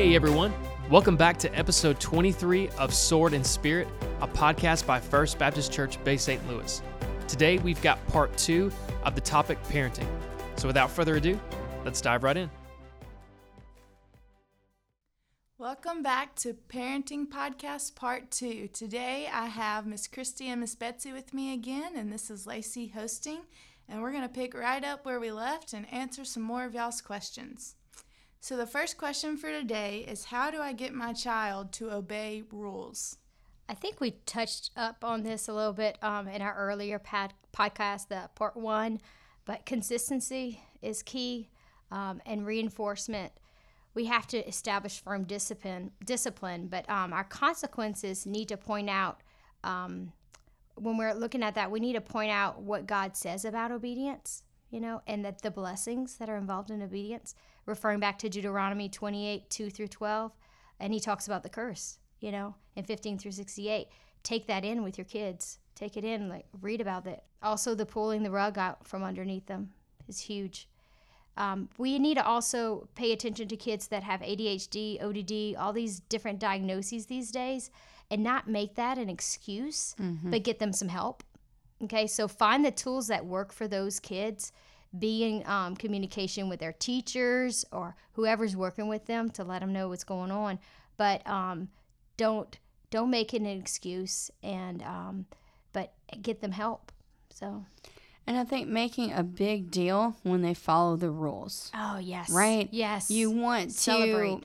Hey everyone, welcome back to episode 23 of Sword and Spirit, a podcast by First Baptist Church Bay St. Louis. Today we've got part two of the topic parenting. So without further ado, let's dive right in. Welcome back to Parenting Podcast Part 2. Today I have Miss Christy and Miss Betsy with me again, and this is Lacey hosting. And we're going to pick right up where we left and answer some more of y'all's questions. So, the first question for today is How do I get my child to obey rules? I think we touched up on this a little bit um, in our earlier podcast, the part one, but consistency is key um, and reinforcement. We have to establish firm discipline, discipline, but um, our consequences need to point out um, when we're looking at that. We need to point out what God says about obedience, you know, and that the blessings that are involved in obedience, referring back to Deuteronomy 28 2 through 12, and he talks about the curse, you know, in 15 through 68. Take that in with your kids. Take it in, like read about it. Also, the pulling the rug out from underneath them is huge. Um, we need to also pay attention to kids that have ADHD, ODD, all these different diagnoses these days, and not make that an excuse, but get them some help. Okay, so find the tools that work for those kids. Be in um, communication with their teachers or whoever's working with them to let them know what's going on. But um, don't don't make it an excuse, and um, but get them help. So. And I think making a big deal when they follow the rules. Oh yes. Right? Yes. You want to Celebrate.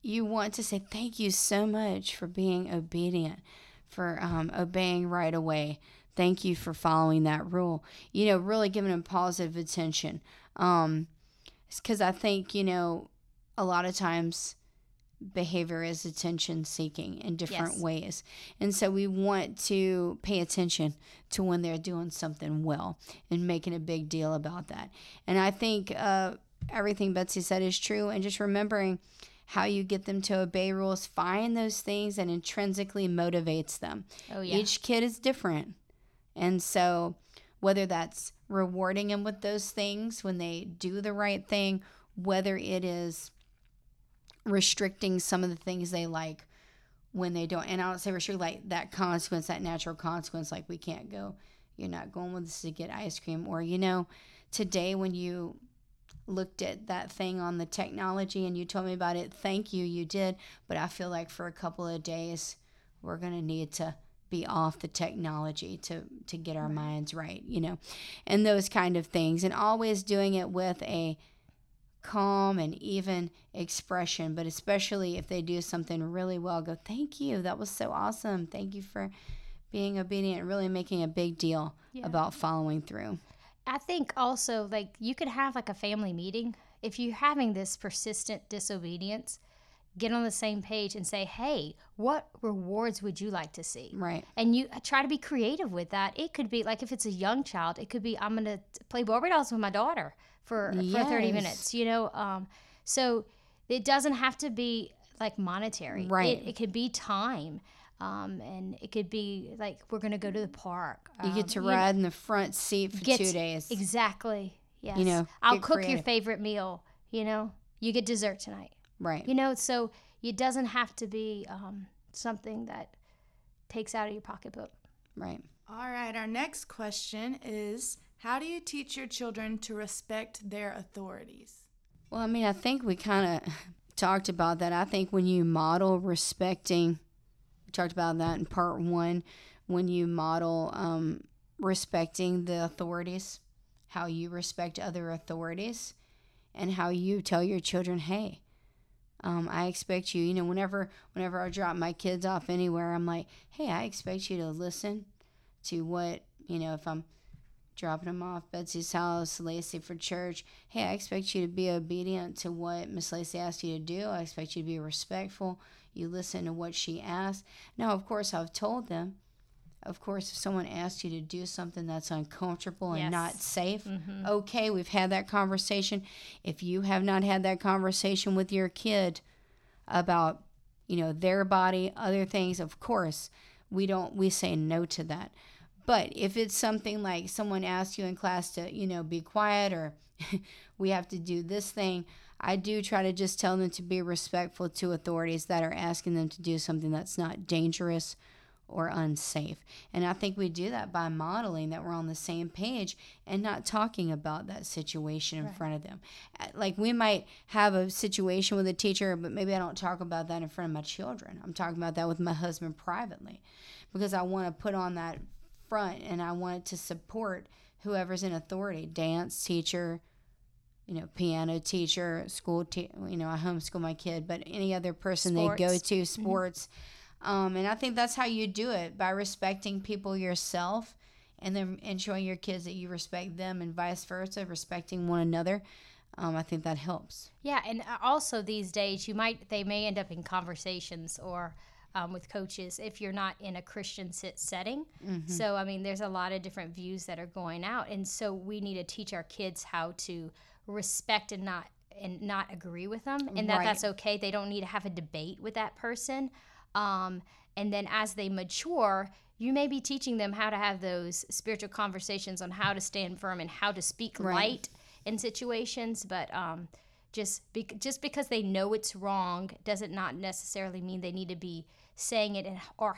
you want to say thank you so much for being obedient, for um, obeying right away. Thank you for following that rule. You know, really giving them positive attention. Um, because I think you know, a lot of times behavior is attention seeking in different Yes. ways. And so we want to pay attention to when they're doing something well and making a big deal about that. And I think uh, everything Betsy said is true. And just remembering how you get them to obey rules, find those things that intrinsically motivates them. Oh yeah. Each kid is different. And so whether that's rewarding them with those things when they do the right thing, whether it is restricting some of the things they like when they don't and I don't say restrict like that consequence, that natural consequence, like we can't go, you're not going with us to get ice cream. Or, you know, today when you looked at that thing on the technology and you told me about it, thank you, you did. But I feel like for a couple of days we're gonna need to be off the technology to to get our minds right, you know, and those kind of things. And always doing it with a calm and even expression, but especially if they do something really well, go, thank you. That was so awesome. Thank you for being obedient, really making a big deal Yeah. about following through. I think also like you could have like a family meeting if you're having this persistent disobedience. Get on the same page and say, "Hey, what rewards would you like to see?" Right. And you uh, try to be creative with that. It could be like if it's a young child, it could be I'm going to play Barbie dolls with my daughter for for 30 minutes. You know, um, so it doesn't have to be like monetary. Right. It, it could be time. Um, and it could be like we're gonna go to the park. You get Um, to know, ride in the front seat for two days. Exactly. Yes. You know, I'll cook your favorite meal. You know, you get dessert tonight. Right. You know, so it doesn't have to be um, something that takes out of your pocketbook. right. All right, our next question is How do you teach your children to respect their authorities? Well, I mean, I think we kind of talked about that. I think when you model respecting, we talked about that in part one, when you model um, respecting the authorities, how you respect other authorities, and how you tell your children, hey, um, I expect you, you know, whenever whenever I drop my kids off anywhere, I'm like, hey, I expect you to listen to what, you know, if I'm dropping them off Betsy's house, Lacey for church. Hey, I expect you to be obedient to what Miss Lacey asked you to do. I expect you to be respectful. You listen to what she asked. Now, of course, I've told them. Of course, if someone asks you to do something that's uncomfortable and Yes. not safe, Mm-hmm. okay, we've had that conversation. If you have not had that conversation with your kid about, you know, their body, other things, of course, we don't we say no to that. But if it's something like someone asks you in class to, you know, be quiet or we have to do this thing, I do try to just tell them to be respectful to authorities that are asking them to do something that's not dangerous or unsafe. And I think we do that by modeling that we're on the same page and not talking about that situation in right. front of them. Uh, like we might have a situation with a teacher, but maybe I don't talk about that in front of my children. I'm talking about that with my husband privately because I want to put on that front and I want to support whoever's in authority dance teacher, you know, piano teacher, school, te- you know, I homeschool my kid, but any other person sports. they go to, mm-hmm. sports. Mm-hmm um, and I think that's how you do it by respecting people yourself and then and showing your kids that you respect them and vice versa, respecting one another. Um, I think that helps. Yeah, and uh, also these days you might they may end up in conversations or um, with coaches if you're not in a Christian setting. Mm-hmm. So I mean, there's a lot of different views that are going out, and so we need to teach our kids how to respect and not and not agree with them, and that right. that's okay. They don't need to have a debate with that person. Um, and then as they mature, you may be teaching them how to have those spiritual conversations on how to stand firm and how to speak right. light in situations. But um, just be- just because they know it's wrong doesn't not necessarily mean they need to be saying it. And, or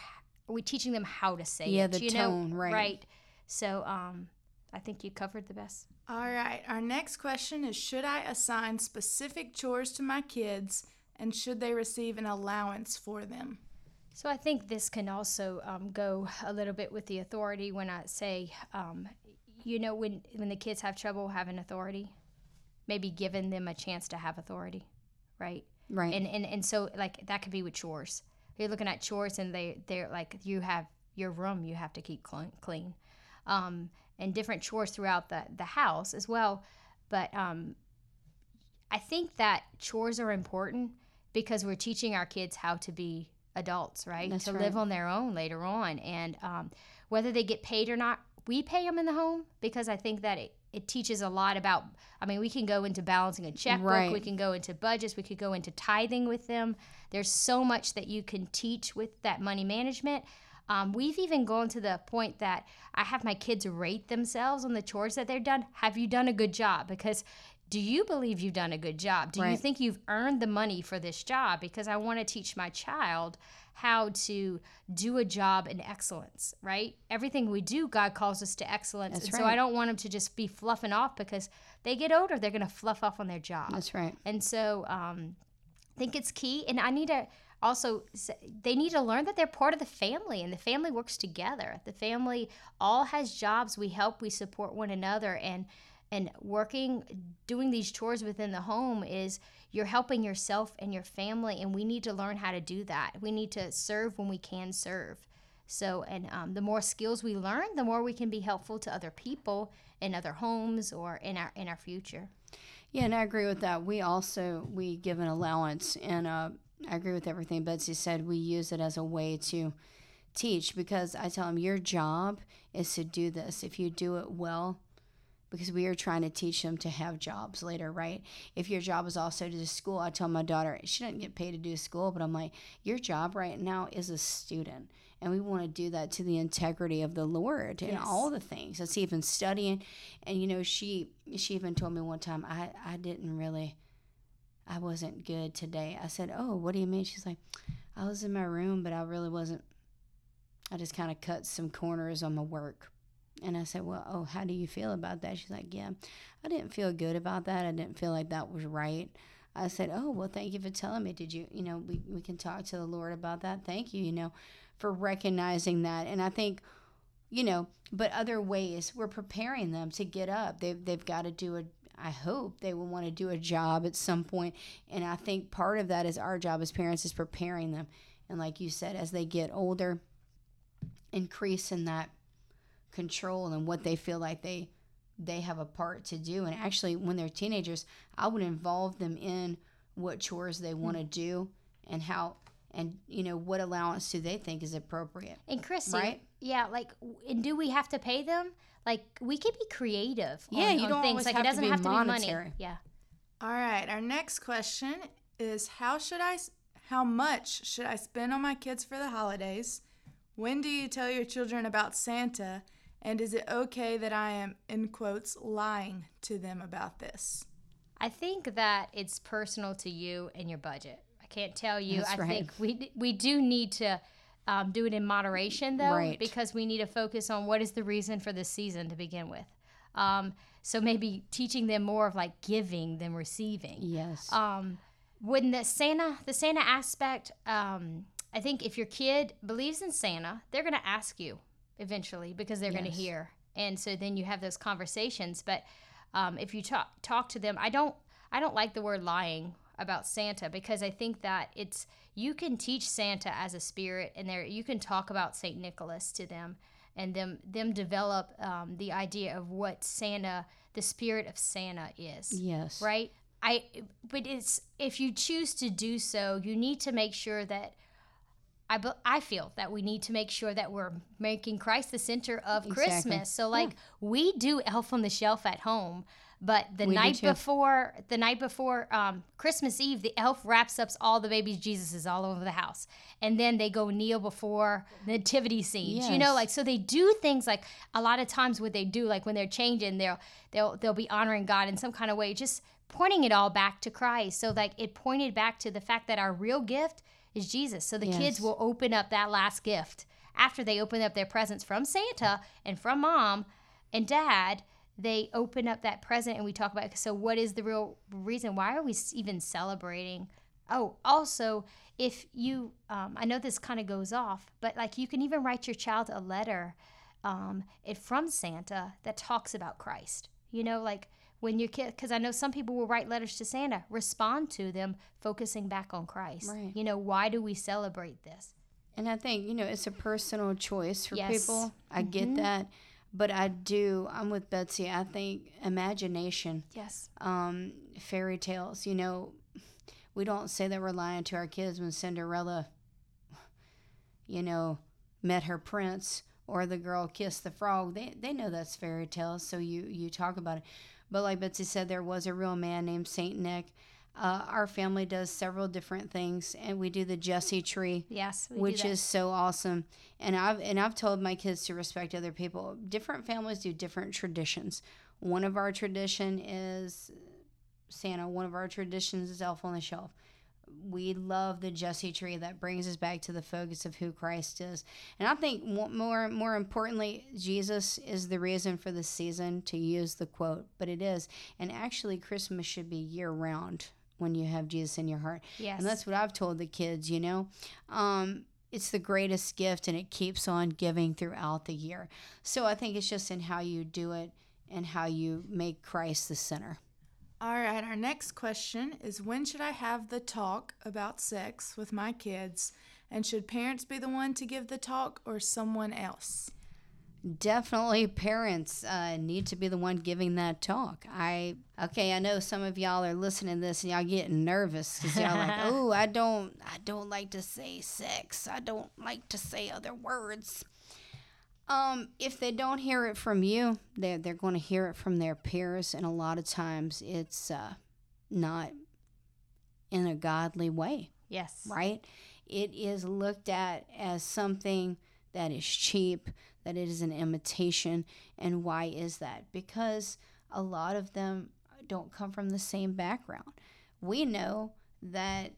are we teaching them how to say yeah, it? Yeah, the you tone, know? right? Right. So um, I think you covered the best. All right. Our next question is: Should I assign specific chores to my kids, and should they receive an allowance for them? So I think this can also um, go a little bit with the authority when I say, um, you know, when when the kids have trouble having authority, maybe giving them a chance to have authority, right? Right. And and and so like that could be with chores. You're looking at chores and they they're like you have your room you have to keep clean, um, and different chores throughout the the house as well. But um, I think that chores are important because we're teaching our kids how to be adults, right? That's to right. live on their own later on. And um, whether they get paid or not, we pay them in the home because I think that it, it teaches a lot about. I mean, we can go into balancing a checkbook, right. we can go into budgets, we could go into tithing with them. There's so much that you can teach with that money management. Um, we've even gone to the point that I have my kids rate themselves on the chores that they've done. Have you done a good job? Because do you believe you've done a good job? Do right. you think you've earned the money for this job? Because I want to teach my child how to do a job in excellence, right? Everything we do, God calls us to excellence. That's and right. so I don't want them to just be fluffing off because they get older, they're going to fluff off on their job. That's right. And so um, I think it's key. And I need to also they need to learn that they're part of the family and the family works together the family all has jobs we help we support one another and and working doing these chores within the home is you're helping yourself and your family and we need to learn how to do that. We need to serve when we can serve. So and um, the more skills we learn the more we can be helpful to other people in other homes or in our in our future. Yeah and i agree with that. We also we give an allowance and uh, i agree with everything betsy said. We use it as a way to teach because i tell them your job is to do this. If you do it well because we are trying to teach them to have jobs later, right? If your job is also to do school, I tell my daughter, she doesn't get paid to do school, but I'm like, your job right now is a student. And we want to do that to the integrity of the Lord and all the things. It's even studying. And, you know, she she even told me one time, I, I didn't really, I wasn't good today. I said, oh, what do you mean? She's like, I was in my room, but I really wasn't, I just kind of cut some corners on my work and I said, Well, oh, how do you feel about that? She's like, Yeah, I didn't feel good about that. I didn't feel like that was right. I said, Oh, well, thank you for telling me. Did you, you know, we, we can talk to the Lord about that. Thank you, you know, for recognizing that. And I think, you know, but other ways we're preparing them to get up. They've, they've got to do a, I hope they will want to do a job at some point. And I think part of that is our job as parents is preparing them. And like you said, as they get older, increase in that control and what they feel like they they have a part to do. And actually when they're teenagers i would involve them in what chores they want to hmm. do and how and you know what allowance do they think is appropriate and chris right? yeah like and do we have to pay them? Like we can be creative yeah on, you don't things. like have it doesn't to have to monetary. be money. yeah. All right our next question is how should i how much should i spend on my kids for the holidays? When do you tell your children about santa and is it okay that I am, in quotes, lying to them about this? I think that it's personal to you and your budget. I can't tell you. That's I right. think we we do need to um, do it in moderation though, Right. because we need to focus on what is the reason for this season to begin with. Um, so maybe teaching them more of like giving than receiving. Yes. Um, when the Santa, the Santa aspect, um, I think if your kid believes in Santa, they're going to ask you eventually because they're going to hear, and so then you have those conversations. But um, if you talk talk to them, I don't I don't like the word lying about Santa because I think that it's you can teach Santa as a spirit, and there you can talk about Saint Nicholas to them, and them them develop um, the idea of what Santa, the spirit of Santa is yes. right i but it's if you choose to do so you need to make sure that I, be- I feel that we need to make sure that we're making Christ the center of Exactly. Christmas. So like we do Elf on the Shelf at home, but the We night before the night before um, Christmas Eve, the elf wraps up all the baby Jesuses all over the house, and then they go kneel before nativity scenes. You know, like so they do things like a lot of times what they do, like when they're changing, they'll they'll they'll be honoring God in some kind of way, just pointing it all back to Christ. So like it pointed back to the fact that our real gift is Jesus. So the kids will open up that last gift after they open up their presents from Santa and from mom and dad. They open up that present and we talk about so what is the real reason? Why are we even celebrating? Oh, also, if you, um, I know this kind of goes off, but like you can even write your child a letter um, it from Santa that talks about Christ. You know, like when your kid, because I know some people will write letters to Santa, respond to them, focusing back on Christ. Right. You know, why do we celebrate this? And I think, you know, it's a personal choice for Yes. people. I get that. But I do, I'm with Betsy. I think imagination, Yes. um, fairy tales, you know, we don't say that we're lying to our kids when Cinderella, you know, met her prince or the girl kissed the frog. They, they know that's fairy tales, so you, you talk about it. But like Betsy said, there was a real man named Saint Nick. Uh, our family does several different things, and we do the Jesse tree Yes. we do which is so awesome. And I've and I've told my kids to respect other people. Different families do different traditions. One of our tradition is Santa. One of our traditions is Elf on the Shelf. We love the Jesse tree that brings us back to the focus of who Christ is. And I think mo- more more importantly, Jesus is the reason for the season to use the quote, but it is. And actually Christmas should be year round when you have Jesus in your heart. Yes. And that's what I've told the kids, you know. Um, it's the greatest gift and it keeps on giving throughout the year. So I think it's just in how you do it and how you make Christ the center. All right, our next question is when should I have the talk about sex with my kids? And should parents be the one to give the talk or someone else? Definitely parents uh, need to be the one giving that talk. I okay, I know some of y'all are listening to this and y'all getting nervous because y'all like, oh, I don't, I don't like to say sex. I don't like to say other words. Um, if they don't hear it from you, they're they're going to hear it from their peers, and a lot of times it's uh, not in a godly way yes. right? It is looked at as something that is cheap, that it is an imitation. And why is that? Because a lot of them don't come from the same background. We know that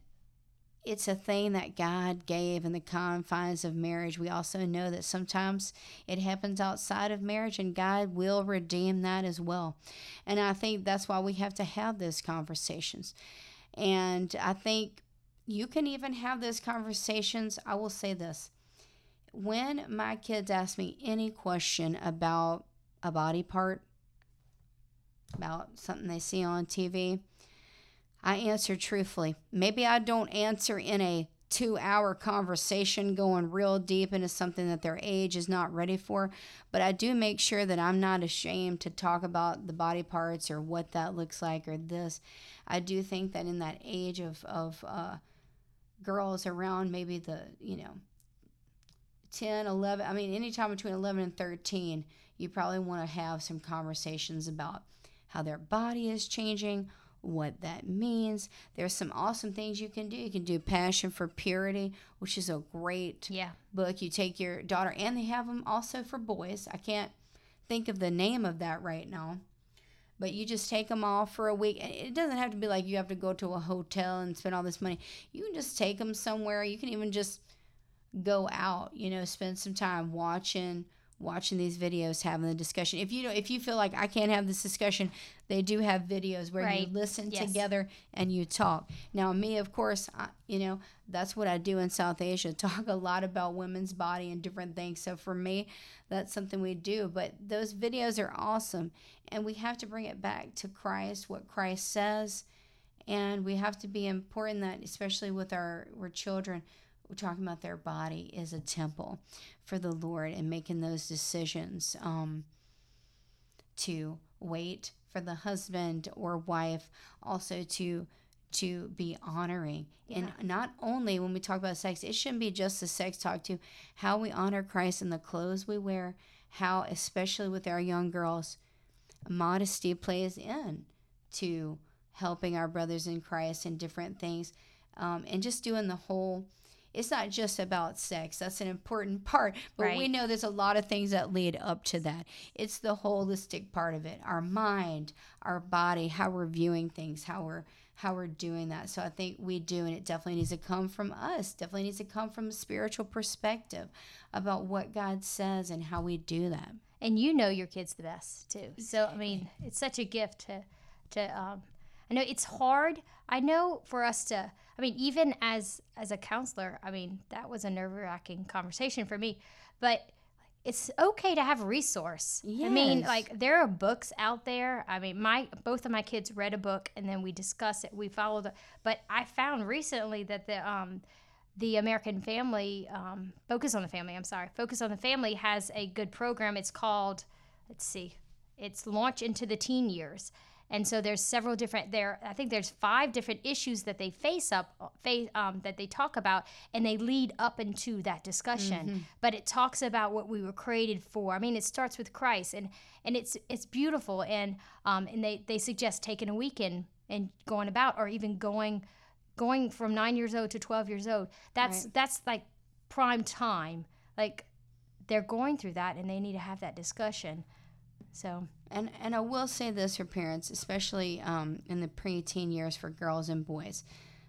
it's a thing that God gave in the confines of marriage. We also know that sometimes it happens outside of marriage and God will redeem that as well. And I think that's why we have to have those conversations. And I think you can even have those conversations. I will say this when my kids ask me any question about a body part, about something they see on TV, I answer truthfully. Maybe I don't answer in a two hour conversation going real deep into something that their age is not ready for, but I do make sure that I'm not ashamed to talk about the body parts or what that looks like or this. I do think that in that age of, of uh, girls around maybe the, you know, 10, 11, I mean, anytime between 11 and 13, you probably want to have some conversations about how their body is changing, what that means. There's some awesome things you can do. You can do Passion for Purity, which is a great Yeah. book. You take your daughter, and they have them also for boys. I can't think of the name of that right now. but you just take them all for a week. And It doesn't have to be like you have to go to a hotel and spend all this money. You can just take them somewhere. You can even just go out, you know, spend some time watching watching these videos, having the discussion. If you know, if you feel like I can't have this discussion, they do have videos where Right. you listen Yes. together and you talk. Now, me, of course, I, you know, that's what I do in South Asia. Talk a lot about women's body and different things. So for me, that's something we do. But those videos are awesome, and we have to bring it back to Christ, what Christ says, and we have to be important that, especially with our, our children. We're talking about their body is a temple for the Lord and making those decisions um, to wait for the husband or wife also to to be honoring. And not only when we talk about sex it shouldn't be just the sex talk to how we honor christ in the clothes we wear how especially with our young girls modesty plays in to helping our brothers in christ and different things um, and just doing the whole it's not just about sex that's an important part but we know there's a lot of things that lead up to that it's the holistic part of it our mind our body how we're viewing things how we're how we're doing that so i think we do and it definitely needs to come from us definitely needs to come from a spiritual perspective about what god says and how we do that and you know your kids the best too. So I mean, it's such a gift to to um I know it's hard. I know for us to I mean, even as as a counselor, I mean, that was a nerve-wracking conversation for me. But it's okay to have a resource. I mean, like there are books out there. I mean, my both of my kids read a book and then we discuss it. We followed it. But I found recently that the um the American Family, um, Focus on the Family, I'm sorry, Focus on the Family has a good program. It's called, let's see, it's Launch into the Teen Years. And so there's several different there. I think there's five different issues that they face up, face um, that they talk about, and they lead up into that discussion. But it talks about what we were created for. I mean, it starts with Christ, and and it's it's beautiful. And um, and they they suggest taking a weekend and going about, or even going going from nine years old to 12 years old that's that's like prime time like they're going through that and they need to have that discussion so And and I will say this for parents, especially um, in the preteen years for girls and boys,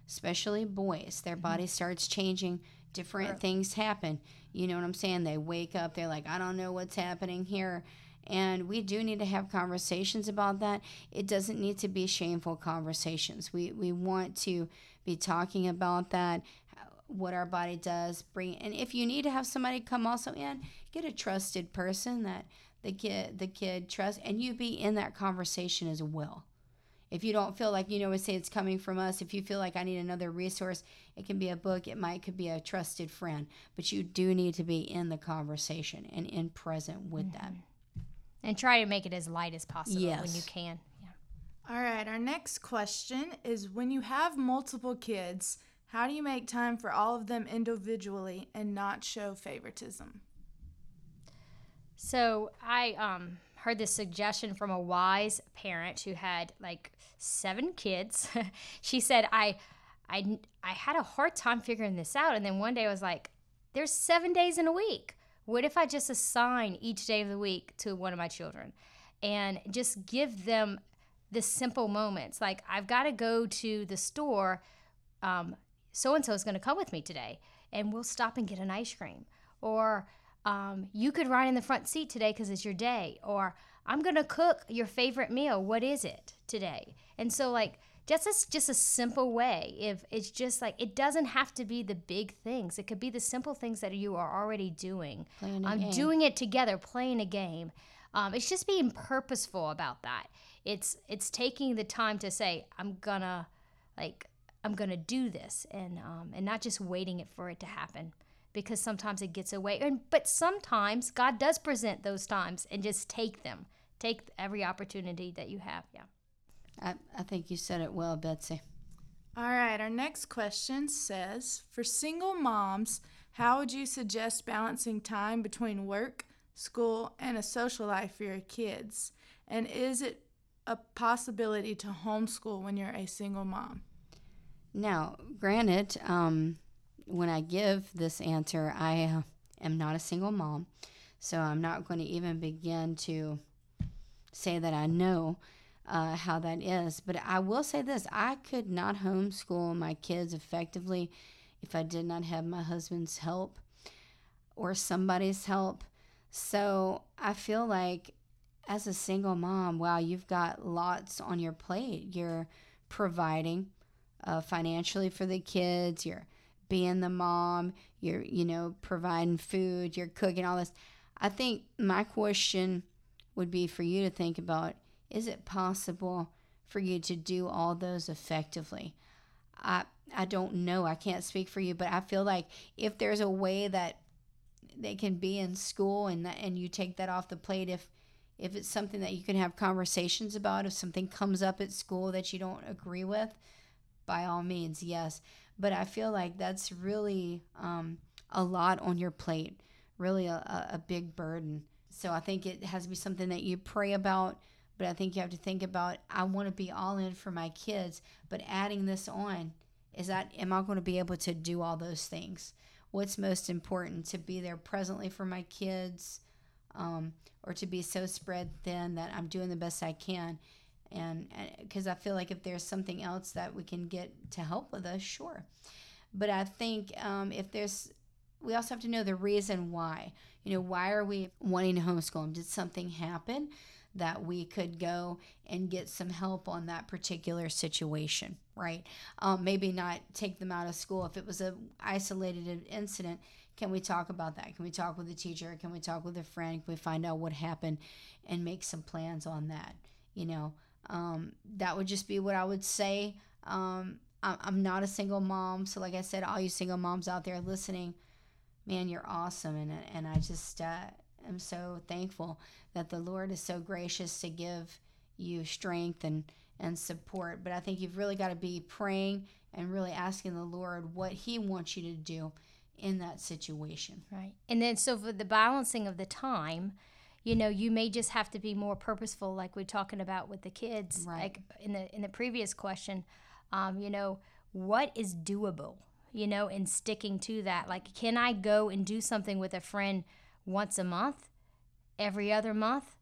especially boys, their body starts changing. Different things happen. You know what I'm saying? They wake up. They're like, I don't know what's happening here. And we do need to have conversations about that. It doesn't need to be shameful conversations. We we want to be talking about that, what our body does. Bring and if you need to have somebody come also in, get a trusted person that the kid the kid trusts, and you be in that conversation as well. If you don't feel like you know, we say it's coming from us. If you feel like I need another resource, it can be a book. It might could be a trusted friend, but you do need to be in the conversation and in present with them. and try to make it as light as possible when you can yeah. All right, our next question is when you have multiple kids, how do you make time for all of them individually and not show favoritism? So I um, heard this suggestion from a wise parent who had like seven kids. she said, I, I, I had a hard time figuring this out. And then one day I was like, there's seven days in a week. What if I just assign each day of the week to one of my children and just give them the simple moments? Like, I've got to go to the store. So and so is going to come with me today, and we'll stop and get an ice cream. Or um, you could ride in the front seat today because it's your day. Or I'm going to cook your favorite meal. What is it today? And so, like, just a, just a simple way. If it's just like it doesn't have to be the big things. It could be the simple things that you are already doing. i'm um, doing it together, playing a game. Um, it's just being purposeful about that. It's it's taking the time to say I'm gonna like I'm gonna do this and um, and not just waiting it for it to happen because sometimes it gets away and but sometimes God does present those times and just take them take every opportunity that you have yeah I, I think you said it well, Betsy. All right, our next question says For single moms, how would you suggest balancing time between work, school, and a social life for your kids? And is it a possibility to homeschool when you're a single mom? Now, granted, um, when I give this answer, I uh, am not a single mom, so I'm not going to even begin to say that I know. uh, how that is. But I will say this I could not homeschool my kids effectively if I did not have my husband's help or somebody's help. So I feel like as a single mom, wow, you've got lots on your plate. You're providing uh, financially for the kids, you're being the mom, you're, you know, providing food, you're cooking, all this. I think my question would be for you to think about is it possible for you to do all those effectively? I I don't know. I can't speak for you, but I feel like if there's a way that they can be in school and that, and you take that off the plate if if it's something that you can have conversations about if something comes up at school that you don't agree with by all means yes but i feel like that's really um, a lot on your plate really a, a big burden. So i think it has to be something that you pray about but i think you have to think about i want to be all in for my kids but adding this on is that am i going to be able to do all those things? What's most important to be there presently for my kids um, or to be so spread thin that i'm doing the best i can and because i feel like if there's something else that we can get to help with us sure but i think um, if there's we also have to know the reason why you know why are we wanting to homeschool did something happen that we could go and get some help on that particular situation, right? Um, maybe not take them out of school if it was a isolated incident. Can we talk about that? Can we talk with a teacher? Can we talk with a friend? Can we find out what happened and make some plans on that? You know, um, that would just be what I would say. Um, I'm not a single mom, so like I said, all you single moms out there listening, man, you're awesome, and and I just uh, am so thankful that the Lord is so gracious to give you strength and, and support. But I think you've really got to be praying and really asking the Lord what He wants you to do in that situation. Right. And then, so for the balancing of the time, you know, you may just have to be more purposeful, like we're talking about with the kids, right. like in the in the previous question. Um, you know, what is doable? You know, and sticking to that. Like, can I go and do something with a friend once a month? every other month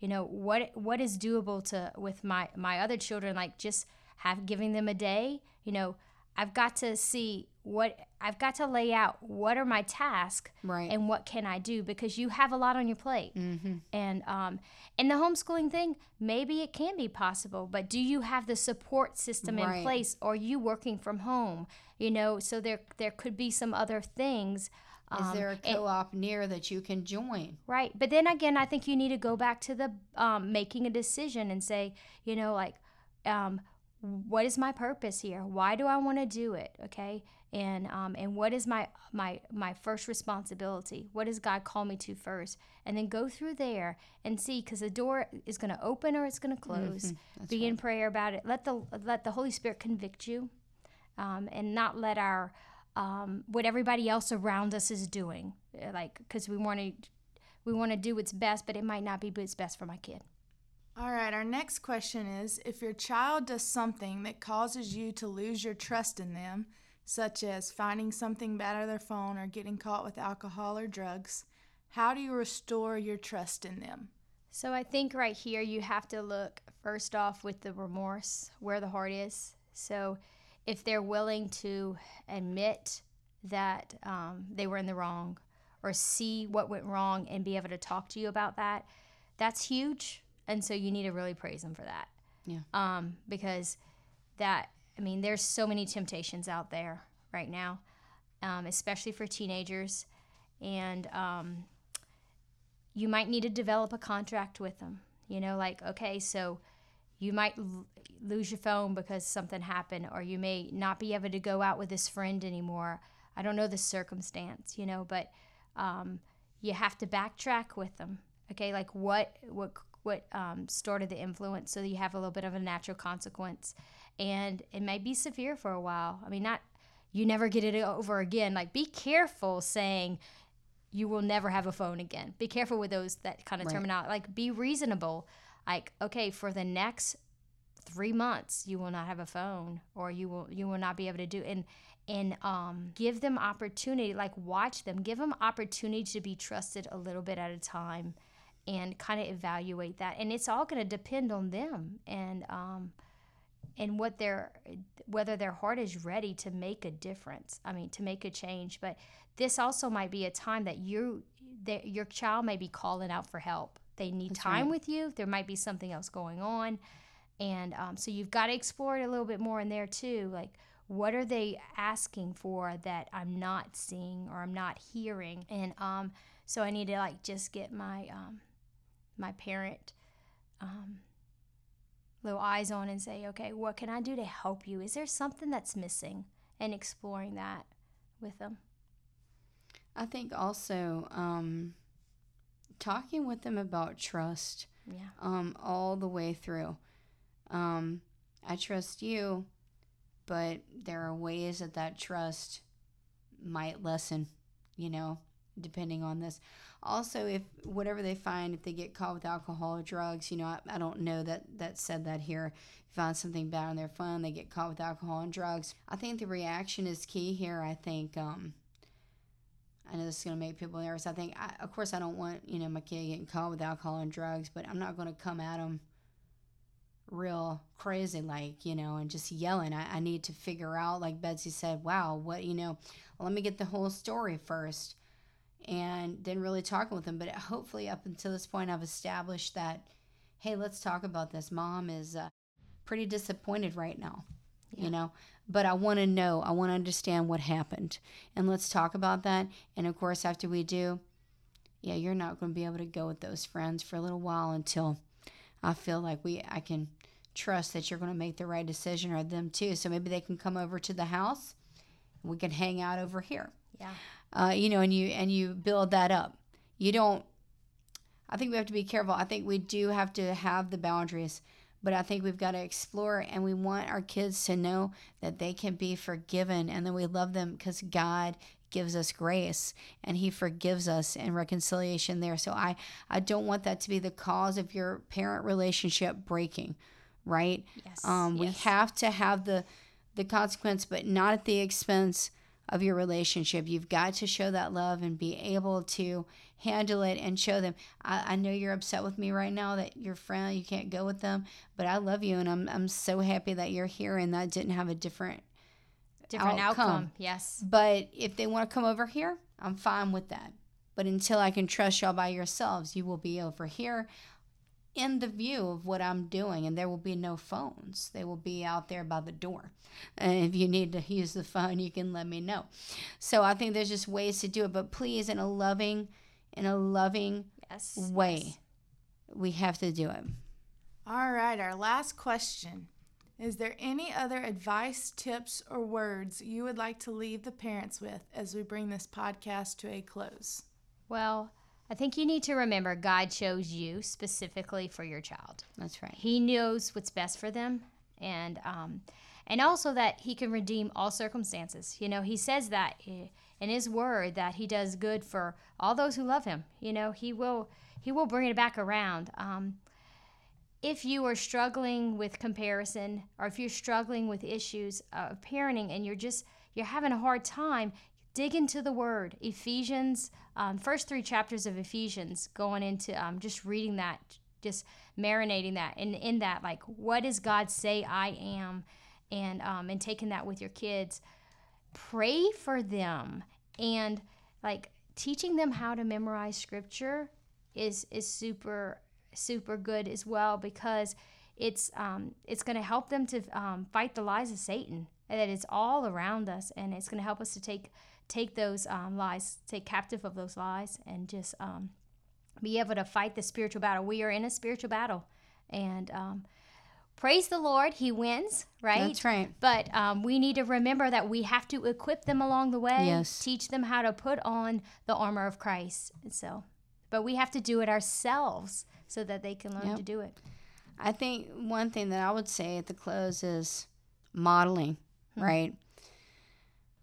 you know what what is doable to with my my other children like just have giving them a day you know i've got to see what i've got to lay out what are my tasks right and what can i do because you have a lot on your plate mm-hmm. and um and the homeschooling thing maybe it can be possible but do you have the support system right. in place or you working from home you know so there there could be some other things is um, there a co-op and, near that you can join? Right, but then again, I think you need to go back to the um, making a decision and say, you know, like, um, what is my purpose here? Why do I want to do it? Okay, and um, and what is my my my first responsibility? What does God call me to first? And then go through there and see, because the door is going to open or it's going to close. Mm-hmm. Be right. in prayer about it. Let the let the Holy Spirit convict you, um, and not let our um, what everybody else around us is doing, like because we want to we want to do what's best, but it might not be what's best for my kid. All right, our next question is if your child does something that causes you to lose your trust in them, such as finding something bad on their phone or getting caught with alcohol or drugs, how do you restore your trust in them? So I think right here you have to look first off with the remorse, where the heart is. So if they're willing to admit that um, they were in the wrong or see what went wrong and be able to talk to you about that, that's huge. And so you need to really praise them for that. Yeah. Um, because that, I mean, there's so many temptations out there right now, um, especially for teenagers. And um, you might need to develop a contract with them. You know, like, okay, so you might l- lose your phone because something happened, or you may not be able to go out with this friend anymore. I don't know the circumstance, you know, but um, you have to backtrack with them. Okay, like what what what um, started the influence, so you have a little bit of a natural consequence, and it may be severe for a while. I mean, not you never get it over again. Like, be careful saying you will never have a phone again. Be careful with those that kind of right. terminology. Like, be reasonable like okay for the next three months you will not have a phone or you will you will not be able to do and and um, give them opportunity like watch them give them opportunity to be trusted a little bit at a time and kind of evaluate that. And it's all going to depend on them and um, and what their whether their heart is ready to make a difference. I mean, to make a change. But this also might be a time that you that your child may be calling out for help. They need That's time right. with you. There might be something else going on, and um, so you've got to explore it a little bit more in there too. Like, what are they asking for that I'm not seeing or I'm not hearing? And um, so I need to like just get my um, my parent um, little eyes on and say, okay, what can I do to help you? Is there something that's missing? And exploring that with them. I think also um, talking with them about trust Yeah. um, all the way through. Um, I trust you, but there are ways that that trust might lessen, you know, depending on this. Also, if whatever they find, if they get caught with alcohol or drugs, you know, I, I don't know that that said that here. Find something bad on their phone, they get caught with alcohol and drugs. I think the reaction is key here. I think. Um, I know this is going to make people nervous. I think, I, of course, I don't want you know my kid getting caught with alcohol and drugs, but I'm not going to come at them real crazy, like you know, and just yelling. I, I need to figure out, like Betsy said, wow, what you know. Let me get the whole story first, and then really talking with them. But hopefully, up until this point, I've established that, hey, let's talk about this. Mom is uh, pretty disappointed right now Yeah. you know but i want to know i want to understand what happened and let's talk about that and of course after we do yeah you're not going to be able to go with those friends for a little while until i feel like we i can trust that you're going to make the right decision or them too so maybe they can come over to the house we can hang out over here Yeah. Uh, you know, and you and you build that up. You don't. I think we have to be careful. I think we do have to have the boundaries, but I think we've got to explore, and we want our kids to know that they can be forgiven, and that we love them because God gives us grace and he forgives us and reconciliation there so i i don't want that to be the cause of your parent relationship breaking right Yes. um, we have to have the the consequence, but not at the expense of your relationship. You've got to show that love and be able to handle it and show them. I, I know you're upset with me right now that your friend you can't go with them, but I love you and I'm I'm so happy that you're here and that didn't have a different. Different outcome. outcome. Yes. But if they want to come over here, I'm fine with that. But until I can trust y'all by yourselves, you will be over here in the view of what I'm doing, and there will be no phones. They will be out there by the door. And if you need to use the phone, you can let me know. So I think there's just ways to do it, but please, in a loving, in a loving Yes. way, yes. we have to do it. All right, our last question. Is there any other advice, tips, or words you would like to leave the parents with as we bring this podcast to a close? Well, I think you need to remember God chose you specifically for your child. That's right. He knows what's best for them, and um, and also that He can redeem all circumstances. You know, He says that in His Word that He does good for all those who love Him. You know, He will He will bring it back around. Um, if you are struggling with comparison, or if you're struggling with issues of parenting, and you're just you're having a hard time, dig into the Word. Ephesians, um, first three chapters of Ephesians, going into um, just reading that, just marinating that, and in that, like, what does God say I am, and um, and taking that with your kids. Pray for them, and like teaching them how to memorize Scripture is is super super good as well because it's um, it's going to help them to um, fight the lies of Satan that it's all around us and it's going to help us to take take those um, lies take captive of those lies and just um, be able to fight the spiritual battle we are in a spiritual battle and um, praise the Lord he wins right That's right. but um, we need to remember that we have to equip them along the way Yes. teach them how to put on the armor of Christ and so but we have to do it ourselves so that they can learn Yep. to do it I think one thing that I would say at the close is modeling, right?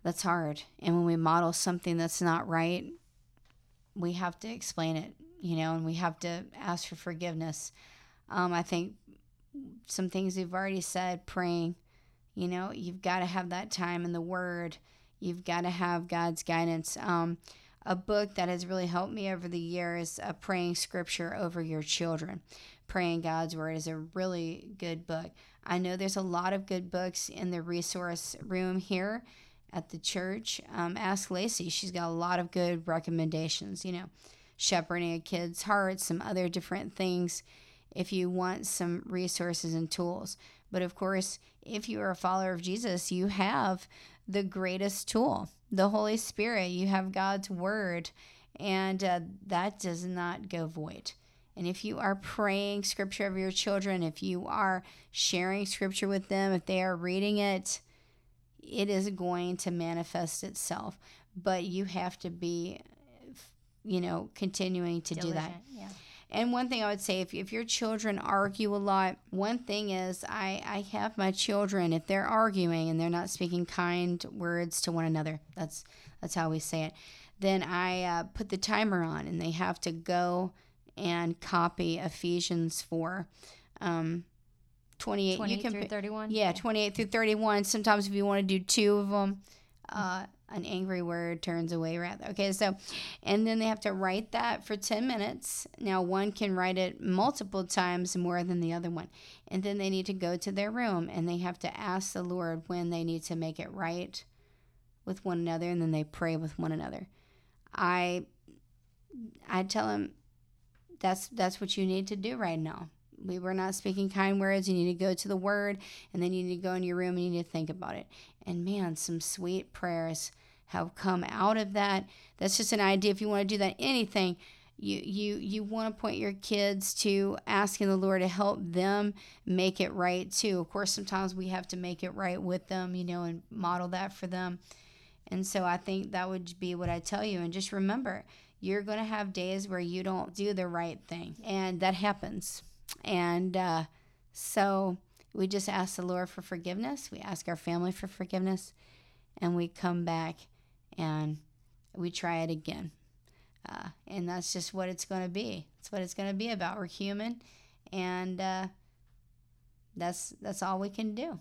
That's hard. And when we model something that's not right, we have to explain it, you know, and we have to ask for forgiveness. Um, I think some things we've already said, praying, you know, you've got to have that time in the Word. You've got to have God's guidance. Um, a book that has really helped me over the years, uh, Praying Scripture Over Your Children. Praying God's Word is a really good book. I know there's a lot of good books in the resource room here at the church. Um, ask Lacey, she's got a lot of good recommendations, you know, shepherding a kid's heart, some other different things if you want some resources and tools. But of course, if you are a follower of Jesus, you have the greatest tool, the Holy Spirit. You have God's Word, and uh, that does not go void. And if you are praying scripture over your children, if you are sharing scripture with them, if they are reading it, it is going to manifest itself. But you have to be, you know, continuing to Diligent, do that. Yeah. And one thing I would say, if, if your children argue a lot, one thing is I, I have my children, if they're arguing and they're not speaking kind words to one another, that's, that's how we say it, then I uh, put the timer on and they have to go and copy Ephesians 4. Um, 28 you can through 31 yeah, yeah 28 through 31 sometimes if you want to do two of them uh, an angry word turns away wrath. Okay, so, and then they have to write that for 10 minutes. Now, one can write it multiple times more than the other one. And then they need to go to their room and they have to ask the Lord when they need to make it right with one another and then they pray with one another. I I tell them that's that's what you need to do right now. We were not speaking kind words. You need to go to the word and then you need to go in your room and you need to think about it. And man, some sweet prayers have come out of that. That's just an idea. If you want to do that, anything, you you you want to point your kids to asking the Lord to help them make it right too. Of course, sometimes we have to make it right with them, you know, and model that for them. And so I think that would be what I tell you. And just remember, you're going to have days where you don't do the right thing, and that happens. And uh, so we just ask the Lord for forgiveness. We ask our family for forgiveness, and we come back and we try it again. Uh, and that's just what it's going to be. It's what it's going to be about. We're human, and uh, that's that's all we can do.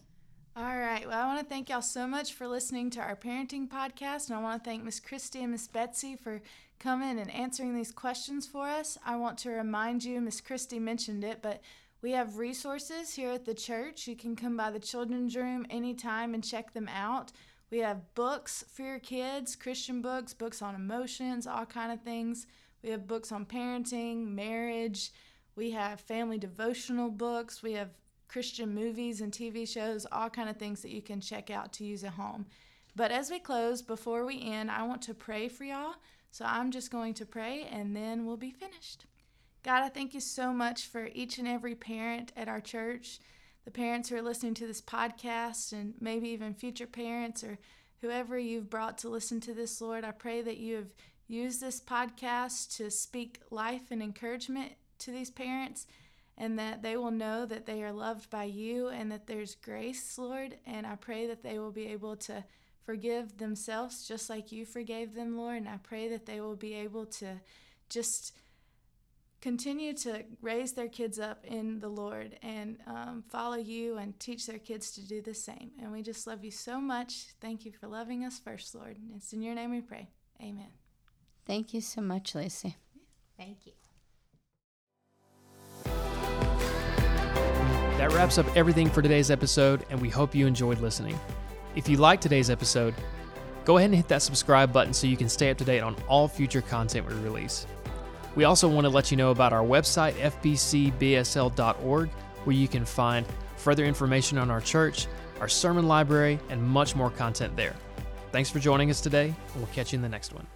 All right. Well, I want to thank y'all so much for listening to our parenting podcast, and I want to thank Miss Christy and Miss Betsy for coming and answering these questions for us. I want to remind you, Miss Christy mentioned it, but we have resources here at the church. You can come by the children's room anytime and check them out. We have books for your kids, Christian books, books on emotions, all kind of things. We have books on parenting, marriage. We have family devotional books. We have Christian movies and TV shows, all kind of things that you can check out to use at home. But as we close, before we end, I want to pray for y'all. So I'm just going to pray and then we'll be finished. God, I thank you so much for each and every parent at our church, the parents who are listening to this podcast, and maybe even future parents or whoever you've brought to listen to this, Lord. I pray that you have used this podcast to speak life and encouragement to these parents and that they will know that they are loved by you and that there's grace, Lord. And I pray that they will be able to forgive themselves just like you forgave them, Lord. And I pray that they will be able to just continue to raise their kids up in the Lord and um, follow you and teach their kids to do the same. And we just love you so much. Thank you for loving us first, Lord. It's in your name we pray. Amen. Thank you so much, Lacey. Thank you. That wraps up everything for today's episode, and we hope you enjoyed listening. If you liked today's episode, go ahead and hit that subscribe button so you can stay up to date on all future content we release. We also want to let you know about our website, fbcbsl.org, where you can find further information on our church, our sermon library, and much more content there. Thanks for joining us today, and we'll catch you in the next one.